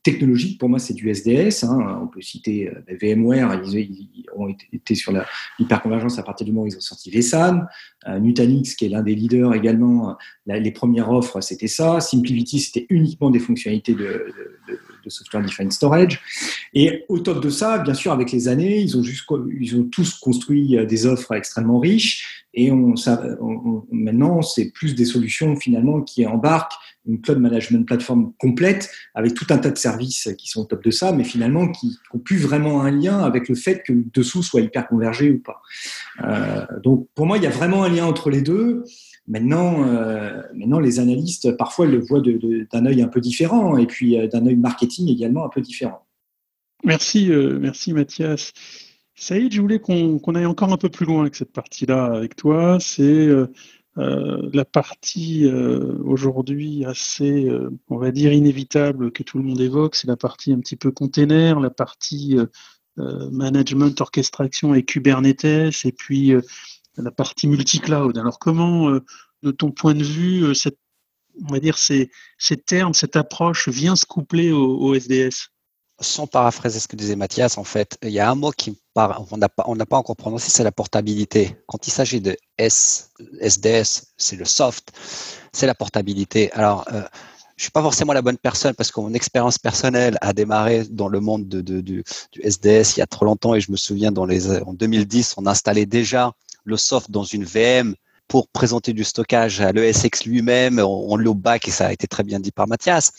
technologique, pour moi, c'est du SDS. Hein. On peut citer euh, VMware, ils, ont été sur l'hyperconvergence à partir du moment où ils ont sorti vSAN. Euh, Nutanix, qui est l'un des leaders également, les premières offres, c'était ça. SimpliVity, c'était uniquement des fonctionnalités de, software defined storage. Et au top de ça, bien sûr, avec les années, ils ont, ils ont tous construit euh, des offres extrêmement riches. Et on, maintenant, c'est plus des solutions finalement qui embarquent une cloud management plateforme complète avec tout un tas de services qui sont au top de ça, mais finalement qui n'ont plus vraiment un lien avec le fait que dessous soit hyper convergé ou pas. Euh, donc pour moi, il y a vraiment un lien entre les deux. Maintenant, euh, maintenant les analystes parfois le voient d'un œil un peu différent et puis euh, d'un œil marketing également un peu différent.
Merci, merci Mathias. Saïd, je voulais qu'on aille encore un peu plus loin avec cette partie-là avec toi. C'est euh, la partie euh, aujourd'hui assez, euh, on va dire, inévitable que tout le monde évoque, c'est la partie un petit peu container, la partie management, orchestration et Kubernetes, et puis la partie multi-cloud. Alors comment, de ton point de vue, cette, on va dire ces, termes, cette approche vient se coupler au SDS
sans paraphraser ce que disait Mathias, en fait, il y a un mot qui on n'a pas, pas encore prononcé, c'est la portabilité. Quand il s'agit de S, SDS, c'est le soft, c'est la portabilité. Alors, euh, je suis pas forcément la bonne personne parce que mon expérience personnelle a démarré dans le monde de, du, SDS il y a trop longtemps et je me souviens dans les, en 2010, on installait déjà le soft dans une VM pour présenter du stockage à l'ESX lui-même, on, on back et ça a été très bien dit par Mathias.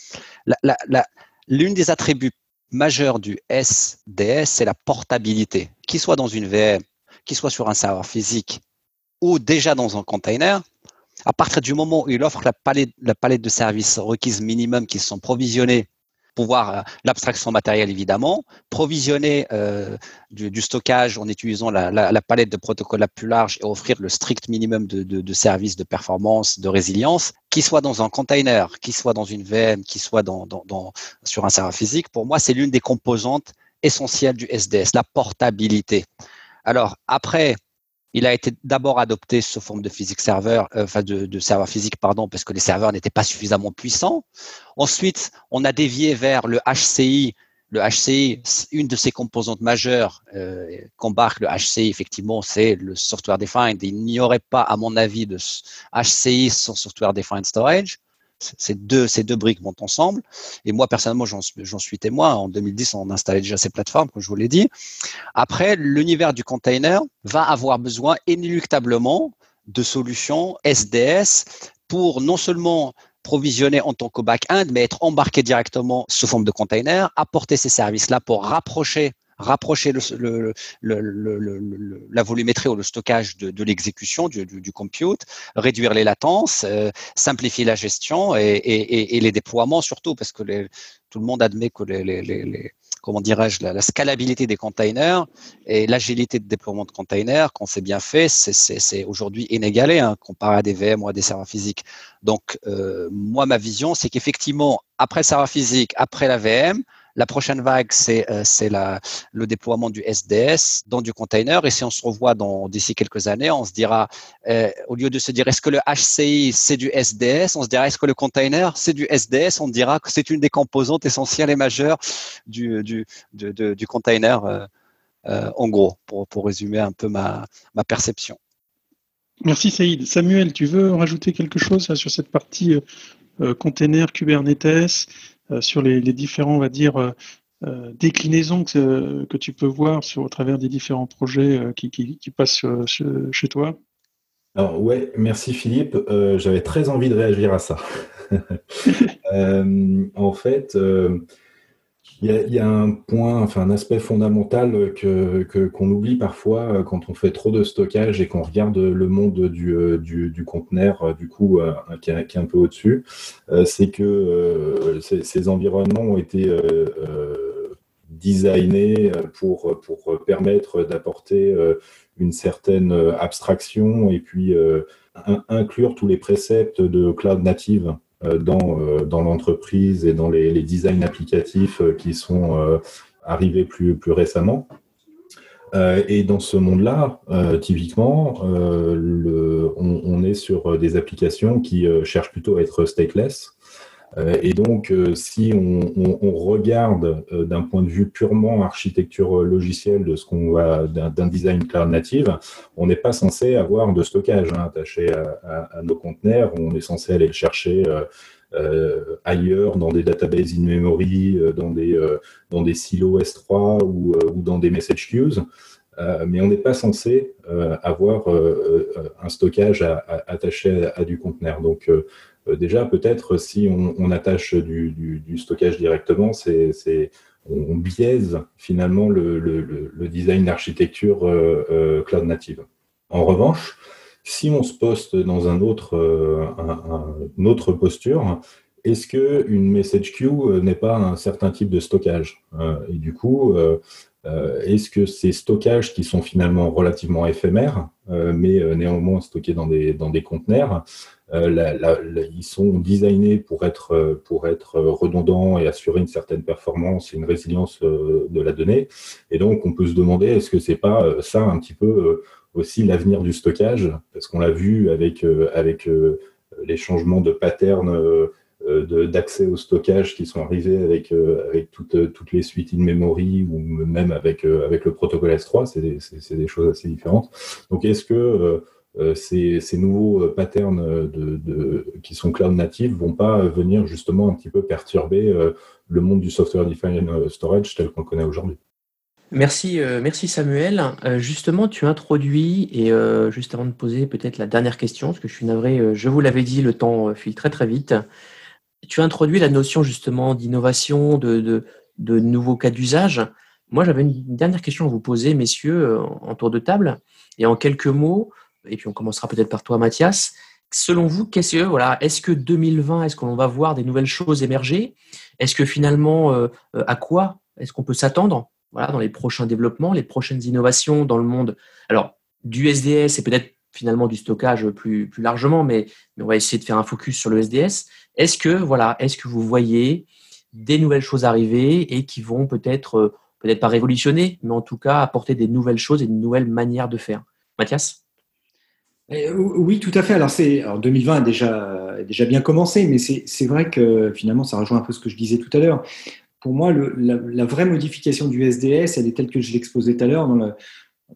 L'une des attributs majeur du SDS, c'est la portabilité. Qu'il soit dans une VM, qu'il soit sur un serveur physique ou déjà dans un container, à partir du moment où il offre la palette, la palette de services requises minimum qui sont provisionnés pouvoir euh, l'abstraction matérielle évidemment, provisionner euh, du, stockage en utilisant la, palette de protocoles la plus large et offrir le strict minimum de, de, services de performance, de résilience, qui soit dans un container, qui soit dans une VM, qui soit dans, dans, sur un serveur physique. Pour moi, c'est l'une des composantes essentielles du SDS, la portabilité. Alors après, il a été d'abord adopté sous forme de physique serveur, euh, enfin de, de, serveur physique, pardon, parce que les serveurs n'étaient pas suffisamment puissants. Ensuite, on a dévié vers le HCI. Le HCI, une de ses composantes majeures euh, qu'embarque le HCI, effectivement, c'est le software defined. Il n'y aurait pas, à mon avis, de HCI sans software defined storage. Ces deux, ces deux briques vont ensemble. Et moi, personnellement, j'en suis témoin. En 2010, on installait déjà ces plateformes, comme je vous l'ai dit. Après, l'univers du container va avoir besoin inéluctablement de solutions SDS pour non seulement provisionner en tant que back-end, mais être embarqué directement sous forme de container, apporter ces services-là pour rapprocher rapprocher le, la volumétrie ou le stockage de, l'exécution du, du, compute, réduire les latences, euh, simplifier la gestion et, les déploiements surtout, parce que tout le monde admet que les, comment dirais-je, la, scalabilité des containers et l'agilité de déploiement de containers, quand c'est bien fait, c'est aujourd'hui inégalé hein, comparé à des VM ou à des serveurs physiques. Donc, euh, moi, ma vision, c'est qu'effectivement, après le serveur physique, après la VM, la prochaine vague, c'est euh, le déploiement du SDS dans du container. Et si on se revoit d'ici quelques années, on se dira, euh, au lieu de se dire est-ce que le HCI c'est du SDS, on se dira est-ce que le container c'est du SDS, on dira que c'est une des composantes essentielles et majeures du, container, euh, en gros, pour, résumer un peu ma, perception.
Merci Saïd. Samuel, tu veux rajouter quelque chose sur cette partie container Kubernetes sur les, différents, on va dire, euh, euh, déclinaisons que, tu peux voir au travers des différents projets qui, qui, passent chez toi
alors ouais, merci Philippe. J'avais très envie de réagir à ça. en fait, il y, a, un point, enfin un aspect fondamental que qu'on oublie parfois euh, quand on fait trop de stockage et qu'on regarde le monde du, euh, du, conteneur, euh, du coup, qui, est, un peu au-dessus, c'est que ces, environnements ont été designés pour, pour permettre d'apporter une certaine abstraction et puis inclure tous les préceptes de cloud native dans, euh, dans l'entreprise et dans les, les, designs applicatifs euh, qui sont arrivés plus, plus récemment. et dans ce monde-là, typiquement, on, est sur des applications qui cherchent plutôt à être stateless. Euh, et donc, euh, si on, regarde euh, d'un point de vue purement architecture logicielle de ce qu'on va d'un design cloud native, on n'est pas censé avoir de stockage hein, attaché à, nos conteneurs. On est censé aller le chercher ailleurs, dans des databases in-memory, dans, des, dans des silos S3 ou, dans des message queues. mais on n'est pas censé avoir un stockage attaché à, du conteneur. Donc, déjà, peut-être si on, attache du, stockage directement, c'est, on biaise finalement le, design d'architecture euh, euh, cloud native. En revanche, si on se poste dans un autre, une autre posture, est-ce qu'une message queue n'est pas un certain type de stockage? Et du coup, est-ce que ces stockages qui sont finalement relativement éphémères, mais néanmoins stockés dans des, dans des conteneurs, euh, ils sont designés pour être, euh, pour être redondants et assurer une certaine performance et une résilience euh, de la donnée. Et donc, on peut se demander, est-ce que c'est pas ça un petit peu aussi l'avenir du stockage? Parce qu'on l'a vu avec, avec les changements de pattern d'accès au stockage qui sont arrivés avec, avec toutes, toutes les suites in-memory ou même avec, avec le protocole S3, c'est des, des, choses assez différentes. Donc, est-ce que euh, ces, nouveaux euh, patterns euh, de, qui sont cloud natifs vont pas venir justement un petit peu perturber le monde du software defined storage tel qu'on le connaît aujourd'hui?
Merci, merci Samuel. justement, tu introduis, et juste avant de poser peut-être la dernière question, parce que je suis navré, je vous l'avais dit, le temps file très très vite. Tu as introduit la notion justement d'innovation, de, nouveaux cas d'usage. Moi, j'avais une dernière question à vous poser, messieurs, en tour de table. Et en quelques mots, et puis on commencera peut-être par toi, Mathias. selon vous, qu'est-ce que voilà, est-ce que 2020, est-ce qu'on va voir des nouvelles choses émerger? Est-ce que finalement, euh, euh, à quoi est-ce qu'on peut s'attendre voilà, dans les prochains développements, les prochaines innovations dans le monde? Alors, du SDS et peut-être finalement du stockage plus, plus largement, mais, on va essayer de faire un focus sur le SDS. Est-ce que voilà, est-ce que vous voyez des nouvelles choses arriver et qui vont peut-être euh, peut-être pas révolutionner, mais en tout cas apporter des nouvelles choses et de nouvelles manières de faire? Mathias?
Eh, oui, tout à fait. Alors, c'est, alors 2020 a déjà, déjà bien commencé, mais c'est vrai que finalement, ça rejoint un peu ce que je disais tout à l'heure. Pour moi, le, la, vraie modification du SDS, elle est telle que je l'exposais tout à l'heure,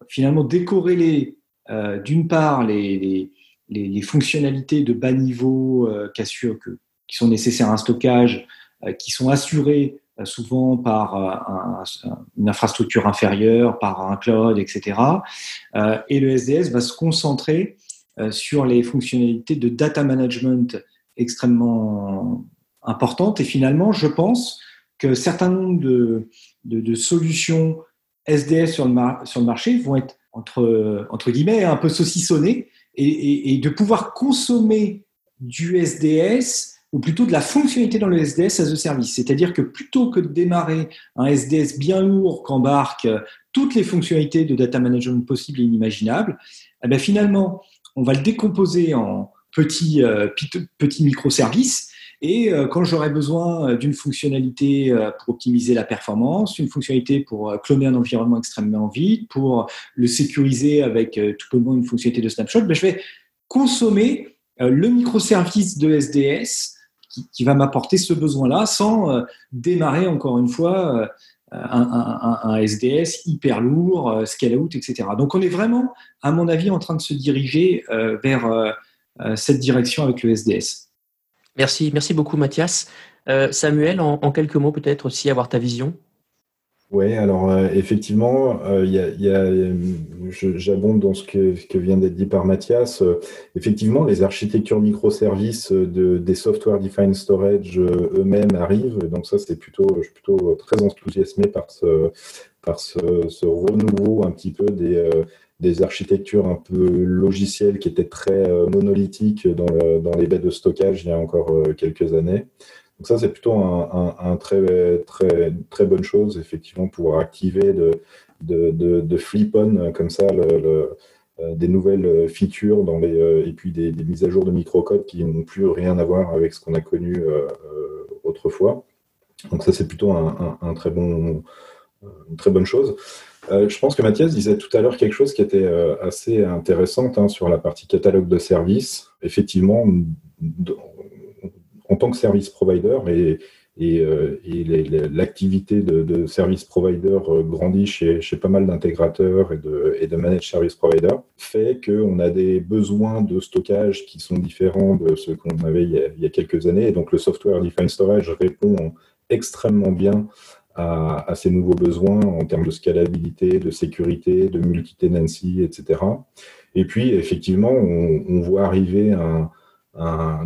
finalement décorréler euh, d'une part les, les, les, fonctionnalités de bas niveau euh, qui, que, qui sont nécessaires à un stockage, euh, qui sont assurées euh, souvent par euh, une infrastructure inférieure, par un cloud, etc. Euh, et le SDS va se concentrer sur les fonctionnalités de data management extrêmement importantes. Et finalement, je pense que certains nombre de, de, de solutions SDS sur le, sur le, marché vont être entre, entre guillemets un peu et, et de pouvoir consommer du SDS ou plutôt de la fonctionnalité dans le SDS as a service. C'est-à-dire que plutôt que de démarrer un SDS bien lourd qu'embarque toutes les fonctionnalités de data management possibles et inimaginables, eh bien finalement, on va le décomposer en petits, euh, petits microservices. Et euh, quand j'aurai besoin d'une fonctionnalité euh, pour optimiser la performance, une fonctionnalité pour cloner un environnement extrêmement vite, pour le sécuriser avec tout bonnement une fonctionnalité de snapshot, ben, je vais consommer le microservice de SDS qui, va m'apporter ce besoin-là sans euh, démarrer encore une fois euh, un, SDS hyper lourd, euh, scale out, etc. Donc on est vraiment, à mon avis, en train de se diriger vers cette direction avec le SDS.
Merci, merci beaucoup Mathias. Samuel, en, quelques mots peut-être aussi avoir ta vision
oui, alors euh, effectivement, euh, j'abonde dans ce que, vient d'être dit par Mathias. Euh, effectivement, les architectures microservices de, des software defined storage eux-mêmes arrivent. Donc ça, c'est plutôt, je suis plutôt très enthousiasmé par ce, renouveau un petit peu des, des architectures un peu logicielles qui étaient très monolithiques dans, dans les baies de stockage il y a encore quelques années. Donc ça, c'est plutôt un, très, très, très bonne chose, effectivement, pour activer de, de, de, flip-on comme ça euh, des nouvelles features dans les, euh, et puis des, mises à jour de microcode qui n'ont plus rien à voir avec ce qu'on a connu euh, autrefois. Donc ça, c'est plutôt un, très bon, une très bonne chose. je pense que Mathias disait tout à l'heure quelque chose qui était assez intéressant hein, sur la partie catalogue de services. Effectivement, en tant que service provider et, euh, l'activité de, service provider euh, grandit chez, pas mal d'intégrateurs et de, et de managed service provider, fait qu'on a des besoins de stockage qui sont différents de ceux qu'on avait il y, a, quelques années. Et donc le software defined storage répond extrêmement bien à, ces nouveaux besoins en termes de scalabilité, de sécurité, de multi-tenancy, etc. Et puis, effectivement, on, voit arriver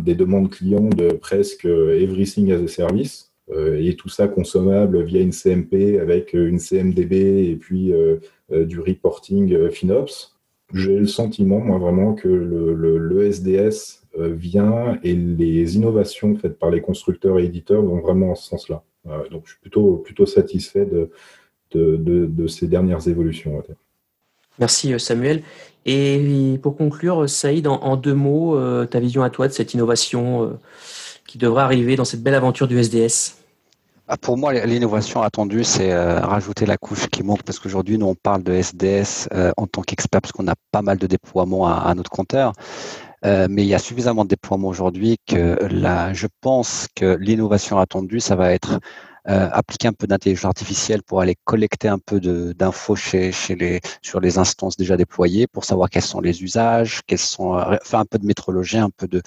des demandes clients de presque everything as a service, euh, et tout ça consommable via une CMP avec une CMDB et puis euh, euh, du reporting FinOps. J'ai le sentiment, moi, vraiment que le, le, SDS vient et les innovations faites par les constructeurs et éditeurs vont vraiment en ce sens-là. Donc, je suis plutôt, plutôt satisfait de, de, de, ces dernières évolutions.
Merci Samuel. Et pour conclure, Saïd, en, deux mots, euh, ta vision à toi de cette innovation euh, qui devrait arriver dans cette belle aventure du SDS
ah, pour moi, l'innovation attendue, c'est euh, rajouter la couche qui manque parce qu'aujourd'hui, nous, on parle de SDS en tant qu'expert parce qu'on a pas mal de déploiements à, notre compteur. Mais il y a suffisamment de déploiements aujourd'hui que là, je pense que l'innovation attendue, ça va être euh, appliquer un peu d'intelligence artificielle pour aller collecter un peu d'infos chez, chez les, sur les instances déjà déployées pour savoir quels sont les usages, quels sont, euh, faire un peu de métrologie, un peu de,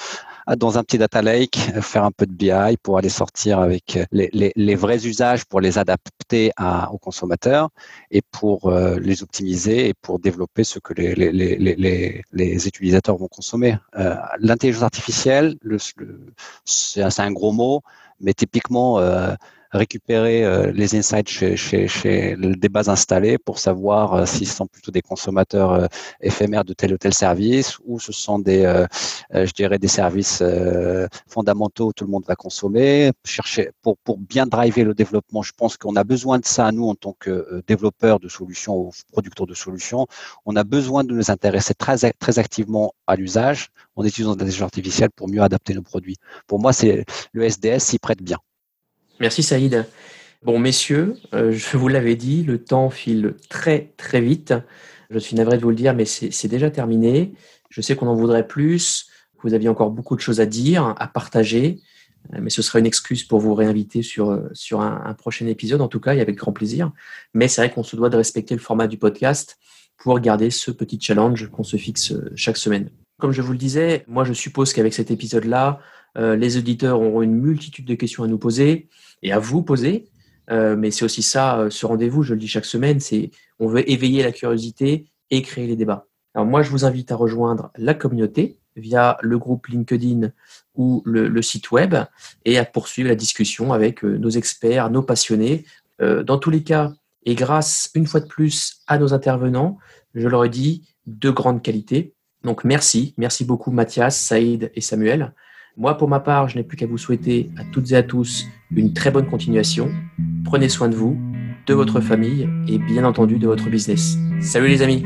ah, dans un petit data lake, faire un peu de BI pour aller sortir avec les, les, les vrais usages pour les adapter à, aux consommateurs et pour euh, les optimiser et pour développer ce que les, les, les utilisateurs vont consommer. Euh, L'intelligence artificielle, le, c'est un gros mot, mais typiquement, euh, récupérer euh, les insights chez, chez, chez, des bases installées pour savoir euh, s'ils sont plutôt des consommateurs euh, éphémères de tel ou tel service ou ce sont des, je dirais, des services fondamentaux où tout le monde va consommer. Chercher pour, pour bien driver le développement, je pense qu'on a besoin de ça, nous, en tant que développeurs de solutions ou producteurs de solutions. On a besoin de nous intéresser très, très activement à l'usage en utilisant l'intelligence artificielle pour mieux adapter nos produits. Pour moi, c'est le SDS s'y prête bien.
Merci Saïd. Bon, messieurs, euh, je vous l'avais dit, le temps file très très vite. Je suis navré de vous le dire, mais c'est déjà terminé. Je sais qu'on en voudrait plus. Vous aviez encore beaucoup de choses à dire, à partager, euh, mais ce sera une excuse pour vous réinviter sur, euh, sur un, prochain épisode, en tout cas, et avec grand plaisir. Mais c'est vrai qu'on se doit de respecter le format du podcast pour garder ce petit challenge qu'on se fixe chaque semaine. Comme je vous le disais, moi je suppose qu'avec cet épisode-là, euh, les auditeurs auront une multitude de questions à nous poser et à vous poser. Euh, mais c'est aussi ça, euh, ce rendez-vous, je le dis chaque semaine, c'est on veut éveiller la curiosité et créer les débats. Alors moi, je vous invite à rejoindre la communauté via le groupe LinkedIn ou le, site web et à poursuivre la discussion avec nos experts, nos passionnés. dans tous les cas, et grâce une fois de plus à nos intervenants, je leur ai dit, de grande qualité. Donc merci, merci beaucoup Mathias, Saïd et Samuel. Moi, pour ma part, je n'ai plus qu'à vous souhaiter à toutes et à tous une très bonne continuation. Prenez soin de vous, de votre famille et bien entendu de votre business. Salut les amis